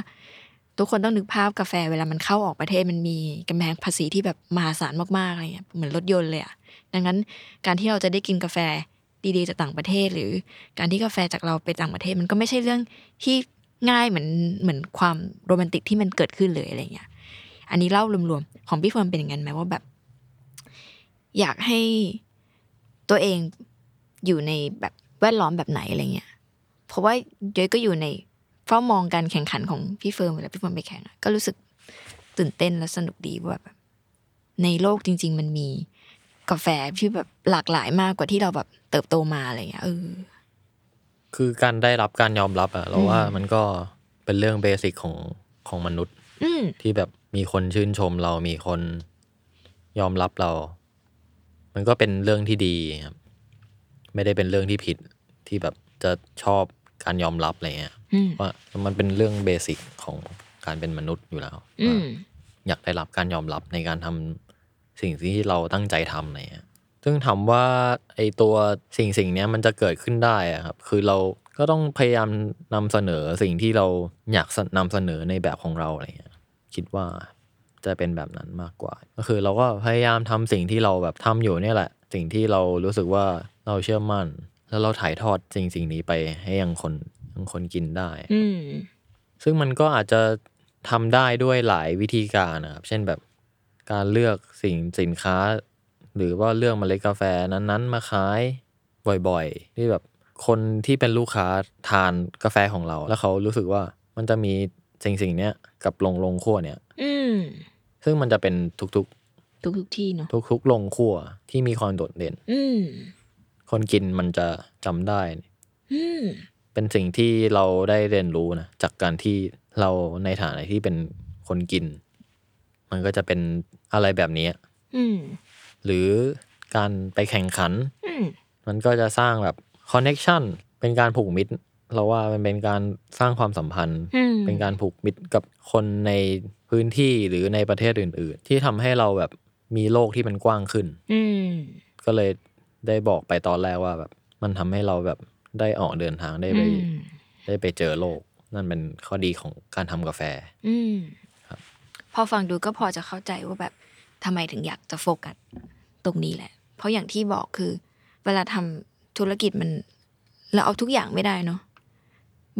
ทุกคนต้องนึกภาพกาแฟเวลามันเข้าออกประเทศมันมีกำแพงภาษีที่แบบมหาศาลมากๆอะไรเงี้ยเหมือนรถยนต์เลยอะดังนั้นการที่เราจะได้กินกาแฟ ดีๆจากต่างประเทศ หรือการที่กาแฟจากเราไปต่างประเทศ มันก็ไม่ใช่เรื่องที่ง่ายเหมือนเหมือนความโรแมนติกที่มันเกิดขึ้นเลยอะไรเงี้ย อันนี้เล่ารวมๆของพี่เฟิร์นเป็นอย่างนั้นไหมว่าแบบ อยากให้ตัวเองอยู่ในแบบแวดล้อมแบบไหนอะไรเงี้ย เพราะว่าย้อยก็อยู่ในเฝ้ามองการแข่งขันของพี่เฟิร์นเวลาพี่เฟิร์นไปแข่งก็รู้สึกตื่นเต้นและสนุกดีว่าแบบในโลกจริง ๆ มันมี กาแฟที่แบบหลากหลายมากกว่าที่เราแบบเติบโตมาอะไรเงี้ยเออคือการได้รับการยอมรับอะเราว่ามันก็เป็นเรื่องเบสิกของของมนุษย์อืมที่แบบมีคนชื่นชมเรามีคนยอมรับเรา มันก็เป็นเรื่องที่ดีครับไม่ได้เป็นเรื่องที่ผิดที่แบบจะชอบการยอมรับอะไรเงี้ยอืมว่ามันเป็นเรื่องเบสิกของการเป็นมนุษย์อยู่แล้วอืมว่าอยากได้รับการยอมรับในการทำ สิ่งที่เราตั้งใจทำอะไรเงี้ยซึ่งถามว่าไอตัวสิ่งสิ่งเนี้ยมันจะเกิดขึ้นได้อะครับ คือเราก็ต้องพยายามนำเสนอสิ่งที่เราอยากนำเสนอในแบบของเราอะไรเงี้ยคิดว่าจะเป็นแบบนั้นมากกว่า ก็คือเราก็พยายามทำสิ่งที่เราแบบทำอยู่เนี่ยแหละ สิ่งที่เรารู้สึกว่าเราเชื่อมั่น แล้วเราถ่ายทอดสิ่งสิ่งนี้ไปให้ยังคนยังคนกินได้ อืมซึ่งมันก็อาจจะทำได้ด้วยหลายวิธีการนะครับ เช่นแบบ การเลือกสิ่งสินค้า หรือว่าเลือกเมล็ดกาแฟนั้นๆ มาขายบ่อยๆ ที่แบบคนที่เป็นลูกค้าทานกาแฟของเรา แล้วเขารู้สึกว่ามันจะมีสิ่งสิ่งเนี้ยกับลงลงคั่วเนี่ย อืม ซึ่งมันจะเป็นทุกทุกทุกๆที่เนาะๆทุกๆลงคั่วที่มีความโดดเด่น อืม คนกินมันจะจำได้ อืม เป็นสิ่งที่เราได้เรียนรู้นะจากการที่เราในฐานะที่เป็นคนกิน มันก็จะเป็นอะไรแบบนี้อืมหรือการไปแข่งขันอืมมันก็จะสร้างแบบคอนเน็ชันเป็นการผูกมิตร เราว่ามันเป็นการสร้างความสัมพันธ์อืมเป็นการผูกมิตรกับคนในพื้นที่หรือในประเทศอื่น ๆ ที่ทำให้เราแบบมีโลกที่มันกว้างขึ้นอืมก็เลยได้บอกไปตอนแรกว่าแบบ มันทำให้เราแบบได้ออกเดินทางได้ไปอืมได้ไปเจอโลก นั่นเป็นข้อดีของการทำกาแฟอืมครับ พอฟังดูก็พอจะเข้าใจว่าแบบทำไมถึงอยากจะโฟกัสตรงนี้แหละ เพราะอย่างที่บอกคือ เวลาทำธุรกิจมันเราเอาทุกอย่างไม่ได้เนาะ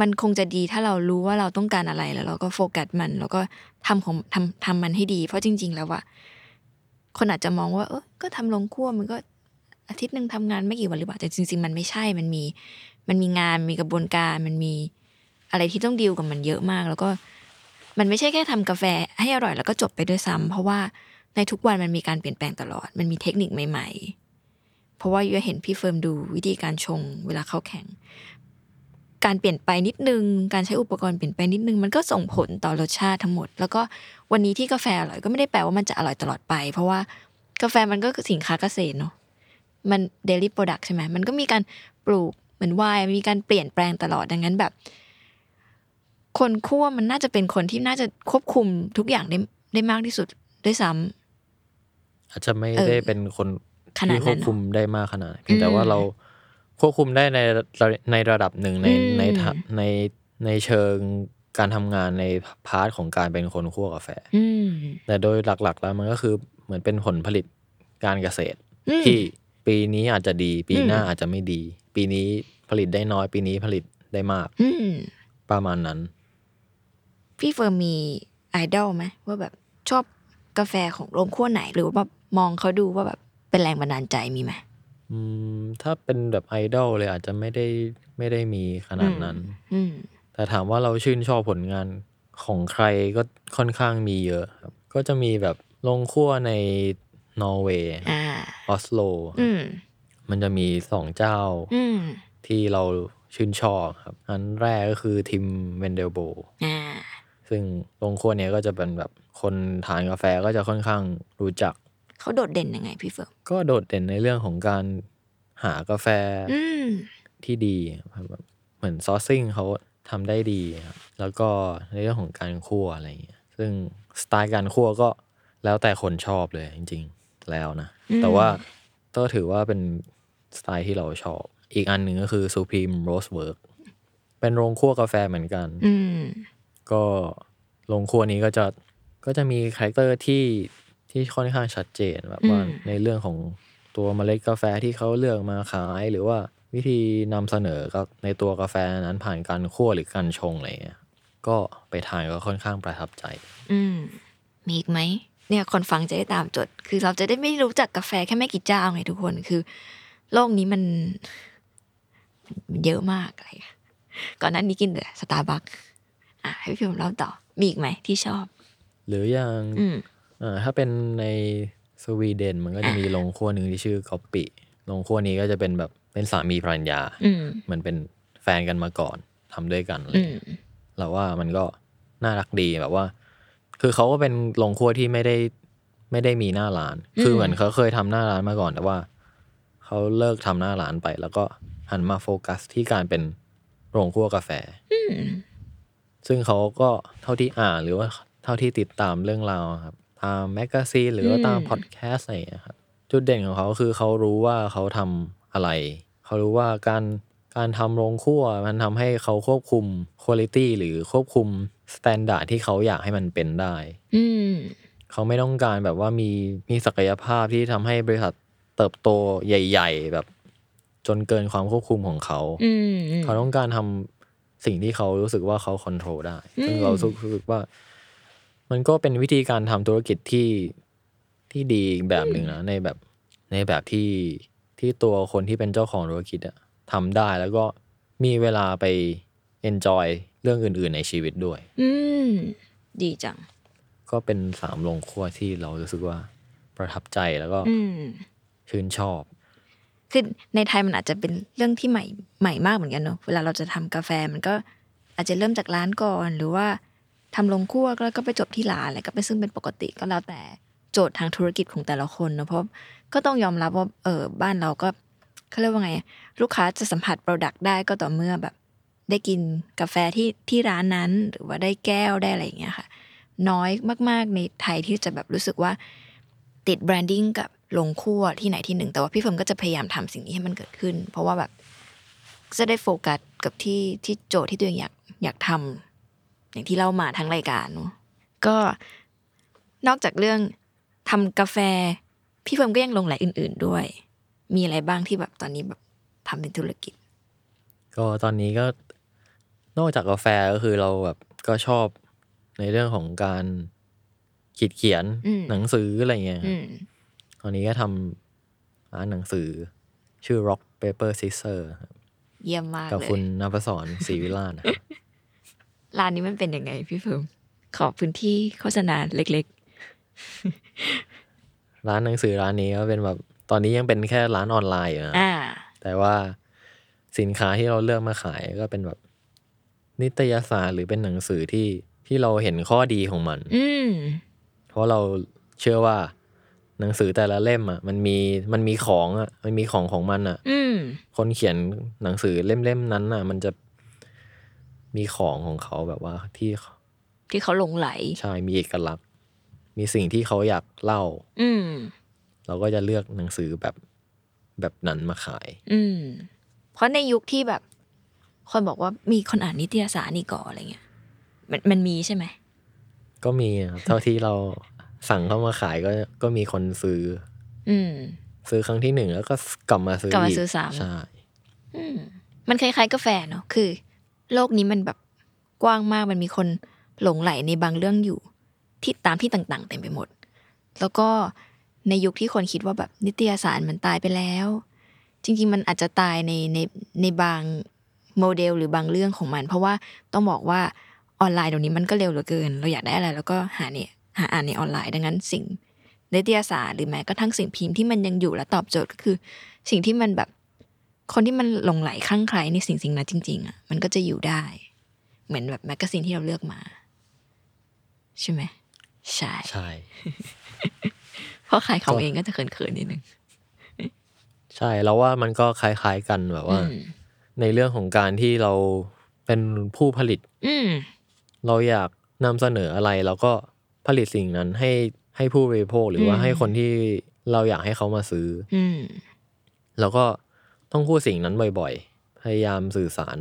มันคงจะดีถ้าเรารู้ว่าเราต้องการอะไรแล้วเราก็โฟกัสมัน แล้วก็ทำของทำทำมันให้ดี เพราะจริง ๆ แล้วว่าคนอาจจะมองว่า เออก็ทำลงคั่วมันก็อาทิตย์หนึ่งทำงานไม่กี่วันหรือเปล่าแต่จริง ๆ มันไม่ใช่มันมี มันมีงานมีกระบวนการมันมีอะไรที่ต้องดีลกับมันเยอะมาก แล้วก็ มันไม่ใช่แค่ทำกาแฟให้อร่อยแล้วก็จบไปด้วยซ้ำเพราะว่าในทุกวันมันมีการเปลี่ยนแปลงตลอด มันมีเทคนิคใหม่ ๆ เพราะว่ายูเห็นพี่เฟิร์มดูวิธีการชงเวลาเข้าแข่ง การเปลี่ยนไปนิดนึง การใช้อุปกรณ์เปลี่ยนไปนิดนึง มันก็ส่งผลต่อรสชาติทั้งหมด แล้วก็วันนี้ที่กาแฟอร่อยก็ไม่ได้แปลว่ามันจะอร่อยตลอดไป เพราะว่ากาแฟมันก็สินค้าเกษตรเนาะ มัน daily product ใช่ไหมมันก็มีการปลูกหมุนเวียนมีการเปลี่ยนแปลงตลอดดังนั้นแบบ คนคั่วมันน่าจะเป็นคนที่น่าจะควบคุมทุกอย่างได้ได้มากที่สุดด้วยซ้ำอาจจะไม่เออได้เป็นคนขนาดที่นั้นควบคุมได้มากขนาดนั้นเพียงแต่ว่าเราควบคุมได้ในระในระดับหนึ่งในอืมในทะในในเชิงการทำงานใน part ของการเป็นคนคั่วกาแฟอืมแต่โดยหลัก ๆ แล้วมันก็คือเหมือนเป็นผลผลิตการเกษตรอืมที่ปีนี้อาจจะดี ปีหน้าอืมอาจจะไม่ดี ปีนี้ผลิตได้น้อย ปีนี้ผลิตได้มากอืมประมาณนั้น พี่เฟิร์มมีไอดอลไหมว่าแบบชอบกาแฟของโรงคั่วไหน หรือว่าแบบมองเขาดูว่าแบบเป็นแรงบันดาลใจมีไหมอืมถ้าเป็นแบบไอดอลเลยอาจจะไม่ได้ไม่ได้มีขนาดนั้น อืมแต่ถามว่าเราชื่นชอบผลงานของใครก็ค่อนข้างมีเยอะครับ ก็จะมีแบบลงคั่วในนอร์เวย์อ่าออสโลอืมมันจะมีสองเจ้าอืมที่เราชื่นชอบครับ อันแรกก็คือทิมWendelboeอ่า ซึ่งโรงคั่วเนี้ยก็จะเป็นแบบคนทานกาแฟก็จะค่อนข้างรู้จัก เขาโดดเด่นยังไงพี่เฟิร์มก็โดดเด่นในเรื่องของการหากาแฟอืมที่ดีครับแบบเหมือน sourcing เขาทำได้ดีครับแล้วก็ในเรื่องของการคั่วอะไรอย่างเงี้ยซึ่งสไตล์การคั่วก็แล้วแต่คนชอบเลยจริง ๆ แล้วนะอืมแต่ว่าก็ถือว่าเป็นสไตล์ที่เราชอบ อีกอันหนึ่งก็คือ Supreme Roastworks เป็นโรงคั่วกาแฟเหมือนกัน อืม ก็โรงคั่วนี้ก็จะก็จะมี character ที่ที่ค่อนข้างชัดเจนแบบว่าอืม ในเรื่องของตัวเมล็ดกาแฟที่เขาเลือกมาขาย หรือว่าวิธีนำเสนอกับในตัวกาแฟนั้นผ่านการคั่วหรือการชงอะไรเงี้ยก็ไปทานก็ค่อนข้างประทับใจ อืม มีอีกไหม เนี่ยคนฟังจะได้ตามจด คือเราจะได้ไม่รู้จักกาแฟแค่ไม่กี่เจ้าไงทุกคน คือ โลกนี้มันมันเยอะมากอะไรอะก่อนหนั้นนี้กินแต่สตาร์บัค อะให้พี่ผมเล่าต่อ มีอีกไหมที่ชอบ หรืออย่างอืมอ่าถ้าเป็นในสวีเดนมันก็จะมีโรงครัวหนึ่งที่ชื่อกอปปิโรงครัวนี้ก็จะเป็นแบบเป็นสามีภรรยาอืมเหมือนเป็นแฟนกันมาก่อนทำด้วยกันอะไรอืมเงี้ยเราว่ามันก็น่ารักดีแบบว่า คือเขาก็เป็นโรงครัวที่ไม่ได้ไม่ได้มีหน้าร้าน คือเหมือนเขาเคยทำหน้าร้านมาก่อนแต่ว่าเขาเลิกทำหน้าร้านไป แล้วก็หันมาโฟกัสที่การเป็นโรงคั่วกาแฟอืม ซึ่งเขาก็เท่าที่อ่านหรือว่าเท่าที่ติดตามเรื่องราวครับ ตาม magazine หรือว่าตามพอดแคสต์อะไรอย่างเงี้ยครับจุดเด่นของเขาคือเขารู้ว่าเขาทำอะไร เขารู้ว่าการการทำโรงคั่วมันทำให้เขาควบคุมคุณภาพหรือควบคุมstandard ที่เขาอยากให้มันเป็นได้อืมเขาไม่ต้องการแบบว่ามีมีศักยภาพที่ทำให้บริษัทเติบโตใหญ่ ๆ แบบจนเกินความควบคุมของเขาอืมเขาต้องการทำ สิ่งที่เขารู้สึกว่าเขาค o n t r o l ได้อืมซึ่งเรารู้สึกว่า มันก็เป็นวิธีการทำธุรกิจที่ที่ดีอีกแบบหนึ่งนะในแบบในแบบที่ที่ตัวคนที่เป็นเจ้าของธุรกิจอะททำได้แล้วก็มีเวลาไป enjoy เรื่องอื่น ๆ ในชีวิตด้วย อืม ดีจัง ก็เป็นสามลงครัวที่เรารู้สึกว่าประทับใจแล้วก็อืมชื่นชอบ คือในไทยมันอาจจะเป็นเรื่องที่ใหม่ใหม่มากเหมือนกันเนอะเวลาเราจะทำกาแฟมันก็อาจจะเริ่มจากร้านก่อนหรือว่าทำลงครัวแล้วก็ไปจบที่ร้านอะไรก็เป็นซึ่งเป็นปกติก็แล้วแต่โจทย์ทางธุรกิจของแต่ละคนเนอะเพราะก็ต้องยอมรับว่าเออบ้านเราก็เขาเรียกว่าไง ลูกค้าจะสัมผัส product ได้ก็ต่อเมื่อแบบ ได้กินกาแฟที่ที่ร้านนั้นหรือว่าได้แก้วได้อะไรอย่างเงี้ยค่ะ น้อยมาก ๆ ในไทยที่จะแบบรู้สึกว่าติด branding กับ โรงคั่วที่ไหนที่หนึ่ง แต่ว่าพี่เฟิร์มก็จะพยายามทำสิ่งนี้ให้มันเกิดขึ้น เพราะว่าแบบจะได้โฟกัสกับที่ที่โจทย์ที่ตัวเองอยากอยากทำอย่างที่เล่ามาทั้งรายการเนอะก็นอกจากเรื่องทำกาแฟ พี่เฟิร์มก็ยังหลงใหลอื่น ๆด้วย มีอะไรบ้างที่แบบตอนนี้แบบทำเป็นธุรกิจ ก็ตอนนี้ก็นอกจากกาแฟก็คือเราแบบก็ชอบในเรื่องของการขีดเขียนอืมหนังสืออะไรเงี้ยคอืรับอืม ตอนนี้ก็ทำร้านหนังสือชื่อ Rock Paper Scissor ครับเยี่ยมมากกับเลคุณยนภศรศรีวิลาศนะครับร้านนี้มันเป็นยังไงพี่เฟิร์มขอพื้นที่โฆษณาเล็กร้านหนังสือร้านนี้ก็เป็นแบบตอนนี้ยังเป็นแค่ร้านออนไลน์อยู่นะๆอ่าแต่ว่าสินค้าที่เราเลือกมาขายก็เป็นแบบ นิตยสารหรือเป็นหนังสือที่ที่เราเห็นข้อดีของมัน อืมเพราะเราเชื่อว่า หนังสือแต่ละเล่มอะ มันมีมันมีของอะ มันมีของของมันอะอืมคนเขียนหนังสือเล่มๆนั้นอะ มันจะมีของของเขาแบบว่าที่ที่เขาหลงไหล ใช่มีเอกลักษณ์ มีสิ่งที่เขาอยากเล่า อืมเราก็จะเลือกหนังสือแบบแบบนั้นมาขาย อืม เพราะในยุคที่แบบ คนบอกว่ามีคนอ่านนิตยสารนี่ก่อนอะไรเงี้ยมันมันมีใช่ไหมก็มีครับเท่าที่เรา สั่งเข้ามาขายก็ก็มีคนซื้อ อืม ซื้อครั้งที่หนึ่งแล้วก็กลับมาซื้อกลับมาอีกซื้อซ้ำใช่อืมมันคล้ายๆกาแฟเนาะคือ โลกนี้มันแบบกว้างมากมันมีคนหลงไหลในบางเรื่องอยู่ ที่ตามที่ต่างๆเต็มไปหมด แล้วก็ในยุคที่คนคิดว่าแบบนิตยสารมันตายไปแล้ว จริงๆ มันอาจจะตายในในในบางโมเดลหรือบางเรื่องของมัน เพราะว่าต้องบอกว่าออนไลน์เดี๋ยวนี้มันก็เร็วเหลือเกิน เราอยากได้อะไร แล้วก็หาเนี่ย หาอ่านในออนไลน์ ดังนั้นสิ่งนิตยสารหรือแม้กระทั่งสิ่งพิมพ์ที่มันยังอยู่และตอบโจทย์ก็คือ สิ่งที่มันแบบ คนที่มันหลงไหลคลั่งไคล้ในสิ่งสิ่งนั้นจริง ๆอะมันก็จะอยู่ได้ เหมือนแบบแมกกาซีนที่เราเลือกมา ใช่ไหมใช่ใช่เพราะขายของเองก็จะเขินๆนิดนึงใช่แล้วว่ามันก็คล้าย ๆกันแบบว่าอืมในเรื่องของการที่เราเป็นผู้ผลิตอืมเราอยากนำเสนออะไรเราก็ ผลิตสิ่งนั้นให้ให้ผู้บริโภคหรือว่าอืมให้คนที่เราอยากให้เขามาซื้อ อืมแล้วก็ต้องพูดสิ่งนั้นบ่อยๆ พยายามสื่อสาร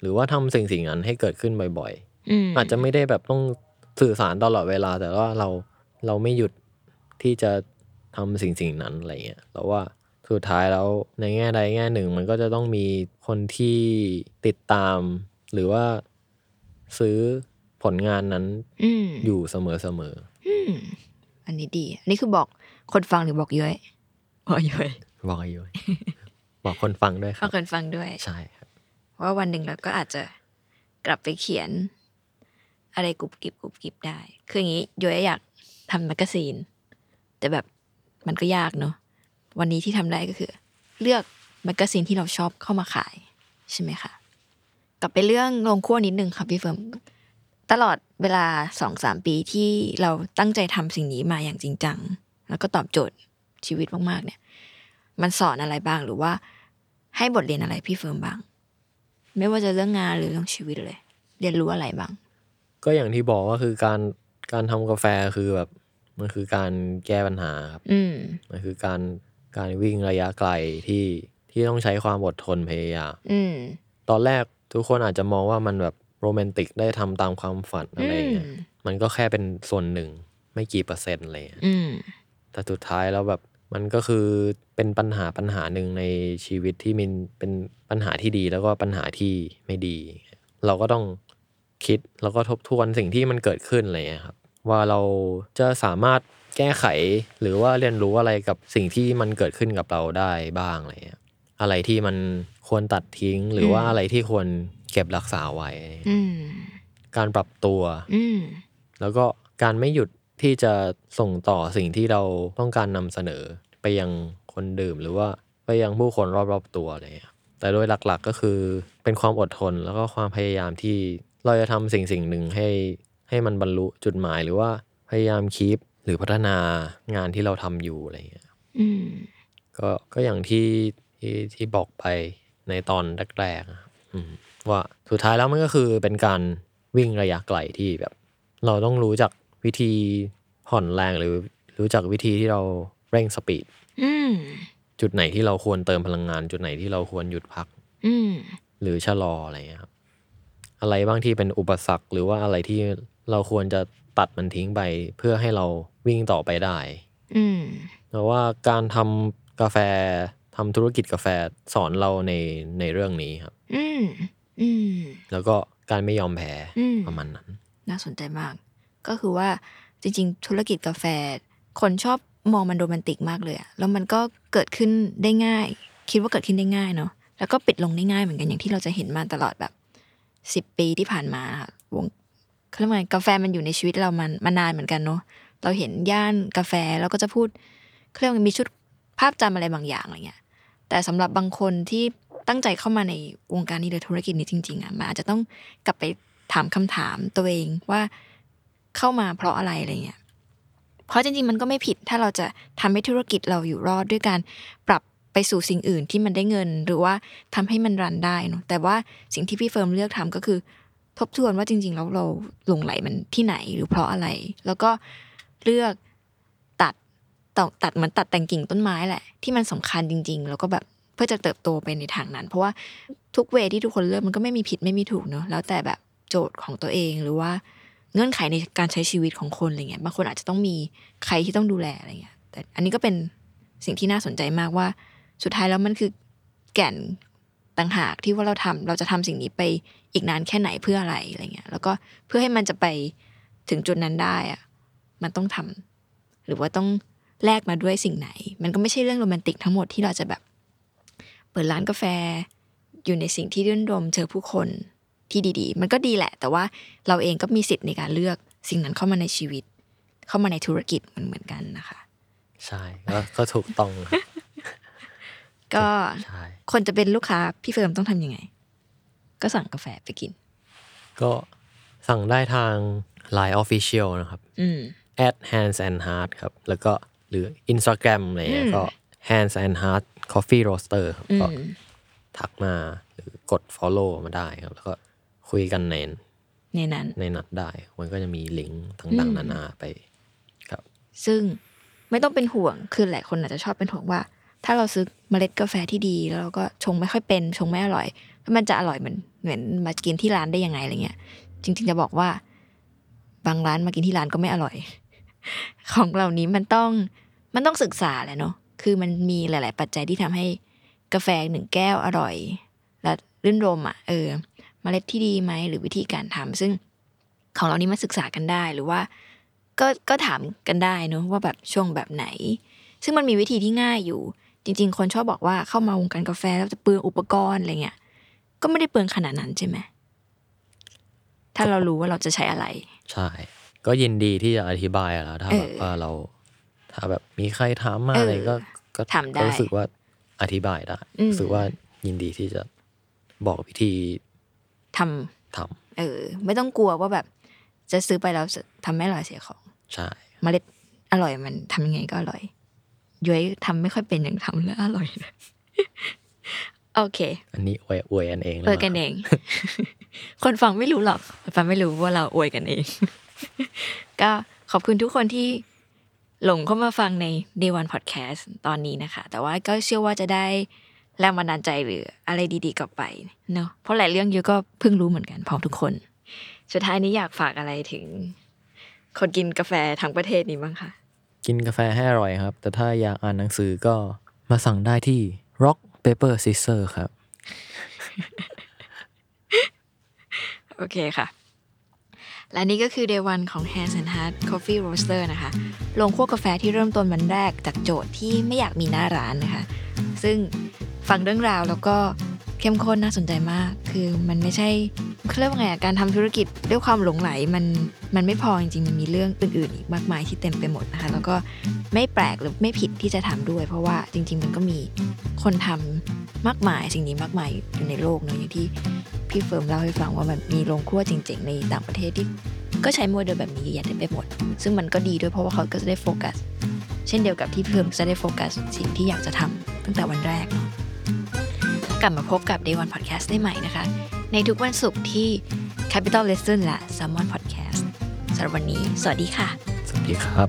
หรือว่าทำสิ่งสิ่งนั้นให้เกิดขึ้นบ่อยอืมๆอาจจะไม่ได้แบบต้องสื่อสารตลอดเวลา แต่ว่าเราเราไม่หยุดที่จะทำสิ่งสิ่งนั้นอะไรเงี้ยแล้วว่าสุดท้ายแล้วในแง่ใดแง่หนึ่ง มันก็จะต้องมีคนที่ติดตาม หรือว่าซื้อ ผลงานนั้นอืมอยู่เสมออืมอันนี้ดี อันนี้คือบอกคนฟังหรือบอกย้อยบอกย้อยๆบอกอยู่บอกคนฟังด้วยครับบอกคนฟังด้วยใช่ครับว่าวันหนึ่งเราก็อาจจะกลับไปเขียน อะไรกรุบกริบกรุบกริบได้ คืออย่างนี้ย้อยอยากทำ magazine แต่แบบมันก็ยากเนอะวันนี้ที่ทำได้ก็คือ เลือก magazine ที่เราชอบเข้ามาขาย ใช่ไหมคะกลับไปเรื่องโรงคั่วนิดนึงค่ะพี่เฟิร์ม ตลอดเวลาสองสามปีที่เราตั้งใจทำสิ่งนี้มาอย่างจริงจัง แล้วก็ตอบโจทย์ชีวิตมากๆ เนี่ย มันสอนอะไรบ้างหรือว่า ให้บทเรียนอะไรพี่เฟิร์มบ้าง ไม่ว่าจะเรื่องงานหรือเรื่องชีวิตเลย เรียนรู้อะไรบ้าง ก็อย่างที่บอกว่าคือการการทำกาแฟคือแบบ มันคือการแก้ปัญหาครับอืมมันคือการการวิ่งระยะไกลที่ที่ต้องใช้ความอดทนพยายามอืมตอนแรกทุกคนอาจจะมองว่ามันแบบ โรแมนติกได้ทำตามความฝันอะไรอย่างเงี้ยอืมมันก็แค่เป็นส่วนหนึ่งไม่กี่เปอร์เซ็นต์อะไรอย่างเลยอืมแต่สุดท้ายแล้วแบบมันก็คือเป็นปัญหาปัญหาหนึ่งในชีวิตที่มันเป็นปัญหาที่ดีแล้วก็ปัญหาที่ไม่ดี เราก็ต้องคิดแล้วก็ทบทวนสิ่งที่มันเกิดขึ้นอะไรอย่างเงี้ยครับ ว่าเราจะสามารถแก้ไขหรือว่าเรียนรู้อะไรกับสิ่งที่มันเกิดขึ้นกับเราได้บ้างอะไรเงี้ยอะไรที่มันควรตัดทิ้งหรือว่าอะไรที่ควร เก็บรักษาไว้อืมการปรับตัวอืมแล้วก็การไม่หยุดที่จะส่งต่อสิ่งที่เราต้องการนำเสนอไปยังคนดื่มหรือว่าไปยังผู้คนรอบๆตัวอะไรเงี้ยแต่โดยหลักๆก็คือเป็นความอดทนแล้วก็ความพยายามที่เราจะทำสิ่งสิ่งหนึ่งให้ให้มันบรรลุจุดหมายหรือว่าพยายามคีปหรือพัฒนางานที่เราทำอยู่อะไรเงี้ยอืมก็ก็อย่างที่ที่ที่บอกไปในตอนแรกๆนะครับอืม ว่าสุดท้ายแล้วมันก็คือเป็นการวิ่งระยะไกลที่แบบ เราต้องรู้จักวิธีผ่อนแรงหรือรู้จักวิธีที่เราเร่งสปีดอืมจุดไหนที่เราควรเติมพลังงาน จุดไหนที่เราควรหยุดพักอืมหรือชะลออะไรเงี้ยครับอะไรบ้างที่เป็นอุปสรรค หรือว่าอะไรที่เราควรจะตัดมันทิ้งไปเพื่อให้เราวิ่งต่อไปได้อืมเพราะว่าการทำกาแฟทำธุรกิจกาแฟสอนเราในในเรื่องนี้ครับอืมอืม แล้วก็การไม่ยอมแพ้อืมประมาณนั้น น่าสนใจมาก ก็คือว่าจริง ๆ ธุรกิจกาแฟ คนชอบมองมันโรแมนติกมากเลยอะแล้วมันก็เกิดขึ้นได้ง่าย คิดว่าเกิดขึ้นได้ง่ายเนาะแล้วก็ปิดลงได้ง่ายเหมือนกันอย่างที่เราจะเห็นมาตลอดแบบสิบปีที่ผ่านมาค่ะวงเขาเรียกว่าไงกาแฟมันอยู่ในชีวิตเรามันมานานเหมือนกันเนาะเราเห็นย่านกาแฟแล้วก็จะพูดเขาเรียกว่ามีชุดภาพจำอะไรบางอย่างอะไรเงี้ยแต่สำหรับบางคนที่ ตั้งใจเข้ามาในวงการนี้หรือธุรกิจนี้จริงๆอะมันอาจจะต้องกลับไปถามคำถามตัวเองว่าเข้ามาเพราะอะไรอะไรเงี้ยเพราะจริงๆมันก็ไม่ผิดถ้าเราจะทำให้ธุรกิจเราอยู่รอดด้วยการปรับไปสู่สิ่งอื่นที่มันได้เงิน หรือว่าทำให้มันรันได้เนอะแต่ว่าสิ่งที่พี่เฟิร์มเลือกทำก็คือ ทบทวนว่าจริงๆแล้วเราหลงไหลมันที่ไหนหรือเพราะอะไร แล้วก็เลือกตัดตัดตัดเหมือนตัดแต่งกิ่งต้นไม้แหละ ที่มันสำคัญจริง ๆ แล้วก็แบบ พื่อจะเติบโตไปในทางนั้น เพราะว่าทุกเวที่ทุกคนเลือกมันก็ไม่มีผิดไม่มีถูกเนอะแล้วแต่แบบโจทย์ของตัวเองหรือว่าเงื่อนไขในการใช้ชีวิตของคนอะไรเงี้ยบางคนอาจจะต้องมีใครที่ต้องดูแลอะไรเงี้ย แต่อันนี้ก็เป็นสิ่งที่น่าสนใจมากว่า สุดท้ายแล้วมันคือแก่นต่างหากที่ว่าเราทำเราจะทำสิ่งนี้ไปอีกนานแค่ไหนเพื่ออะไรอะไรเงี้ย แล้วก็เพื่อให้มันจะไปถึงจุดนั้นได้อะมันต้องทำหรือว่าต้องแลกมาด้วยสิ่งไหน มันก็ไม่ใช่เรื่องโรแมนติกทั้งหมดที่เราจะแบบ เปิดร้านกาแฟ อยู่ในสิ่งที่รื่นรมเจอผู้คนที่ดีๆ มันก็ดีแหละ แต่ว่าเราเองก็มีสิทธิ์ในการเลือกสิ่งนั้นเข้ามาในชีวิต เข้ามาในธุรกิจมันเหมือนกันนะคะ ใช่ก็ก็ถูกต้องครับก็ใช่คนจะเป็นลูกค้าพี่เฟิร์มต้องทำยังไง ก็สั่งกาแฟไปกิน ก็สั่งได้ทาง Line Official นะครับอืม at hands and heart ครับ แล้วก็หรือ Instagram อะไรเงี้ยก็ hands and heart coffee roaster ครับอืก็มทักมาหรือกด follow มาได้ครับ แล้วก็คุยกันในในนั้น ในนัดได้ มันก็จะมีลิงก์ต่างๆ นานาไปครับ ซึ่งไม่ต้องเป็นห่วงคือหลายคนอาจจะชอบเป็นห่วงว่า ถ้าเราซื้อเมล็ดกาแฟที่ดี แล้วเราก็ชงไม่ค่อยเป็นชงไม่อร่อยแล้วมันจะอร่อยเหมือนเหมือนมากินที่ร้านได้ยังไงอะไรเงี้ย จริง ๆ จะบอกว่า บางร้านมากินที่ร้านก็ไม่อร่อย ของเหล่านี้มันต้องมันต้องศึกษาแหละเนาะ คือมันมีหลาย ๆ ปัจจัยที่ทำให้กาแฟหนึ่งแก้วอร่อย และรื่นรมอะเออเมล็ดที่ดีไหมหรือวิธีการทำซึ่งของเรานี้มาศึกษากันได้หรือว่า ก็ก็ถามกันได้เนอะว่าแบบช่วงแบบไหน ซึ่งมันมีวิธีที่ง่ายอยู่ จริง ๆ คนชอบบอกว่าเข้ามาวงการกาแฟแล้วจะเปลืองอุปกรณ์อะไรเงี้ยก็ไม่ได้เปลืองขนาดนั้นใช่ไหมถ้าเรารู้ว่าเราจะใช้อะไร ใช่ ก็ยินดีที่จะอธิบายอะแล้วถ้าเออแบบว่าเรา ถ้าแบบมีใครถามมาเออออะไรก็ก็ถามได้ก็รู้สึกว่าอธิบายได้อืมรู้สึกว่ายินดีที่จะบอกวิธีทำทำเออ ไม่ต้องกลัวว่าแบบ จะซื้อไปแล้วจะทำไม่อร่อยเสียของใช่เมล็ดอร่อยมันทำยังไงก็อร่อยย้อยทำไม่ค่อยเป็นอย่างทำแล้วอร่อยเลยโอเค อันนี้อวยอวยอันเองอวยกันเอง คนฟังไม่รู้หรอกคนฟังไม่รู้ว่าเราอวยกันเอง ก็ขอบคุณทุกคนที่ หลงเข้ามาฟังใน Day One Podcast ตอนนี้นะคะ แต่ว่าก็เชื่อว่าจะได้แรงบันดาลใจหรืออะไรดีๆกลับไปเนาะเพราะหลายเรื่องเยอะก็เพิ่งรู้เหมือนกันพร้อมทุกคน สุดท้ายนี้อยากฝากอะไรถึง คนกินกาแฟทั้งประเทศนี้บ้างคะกินกาแฟให้อร่อยครับ แต่ถ้าอยากอ่านหนังสือก็มาสั่งได้ที่ Rock Paper Scissors ครับ โอเคค่ะ และนี่ก็คือ Day One ของ Hands and Heart Coffee Roaster นะคะ ลงคั่วกาแฟที่เริ่มต้นวันแรกจากโจทย์ที่ไม่อยากมีหน้าร้านนะคะ ซึ่งฟังเรื่องราวแล้วก็ เข้มข้นน่าสนใจมาก คือมันไม่ใช่เรียกว่าไงอะการทำธุรกิจด้วยความหลงไหลมันมันไม่พอจริงๆ มันมีเรื่องอื่นๆอีกมากมายที่เต็มไปหมดนะคะ แล้วก็ไม่แปลกหรือไม่ผิดที่จะทำด้วย เพราะว่าจริง ๆ มันก็มีคนทำมากมายสิ่งนี้มากมายอยู่ในโลกเนอะอย่างที่พี่เฟิร์มเล่าให้ฟังว่ามันมีโรงคั่วเจ๋งๆ ในต่างประเทศที่ก็ใช้โมเดลแบบนี้เยอะแยะเต็มไปหมด ซึ่งมันก็ดีด้วยเพราะว่าเขาก็จะได้โฟกัส เช่นเดียวกับที่เฟิร์มจะได้โฟกัสสิ่งที่อยากจะทำตั้งแต่วันแรกเนาะ กลับมาพบกับ Day One Podcast ได้ใหม่นะคะ ในทุกวันศุกร์ที่ Capital Listen และ Salmon Podcast สำหรับวันนี้ สวัสดีค่ะ สวัสดีครับ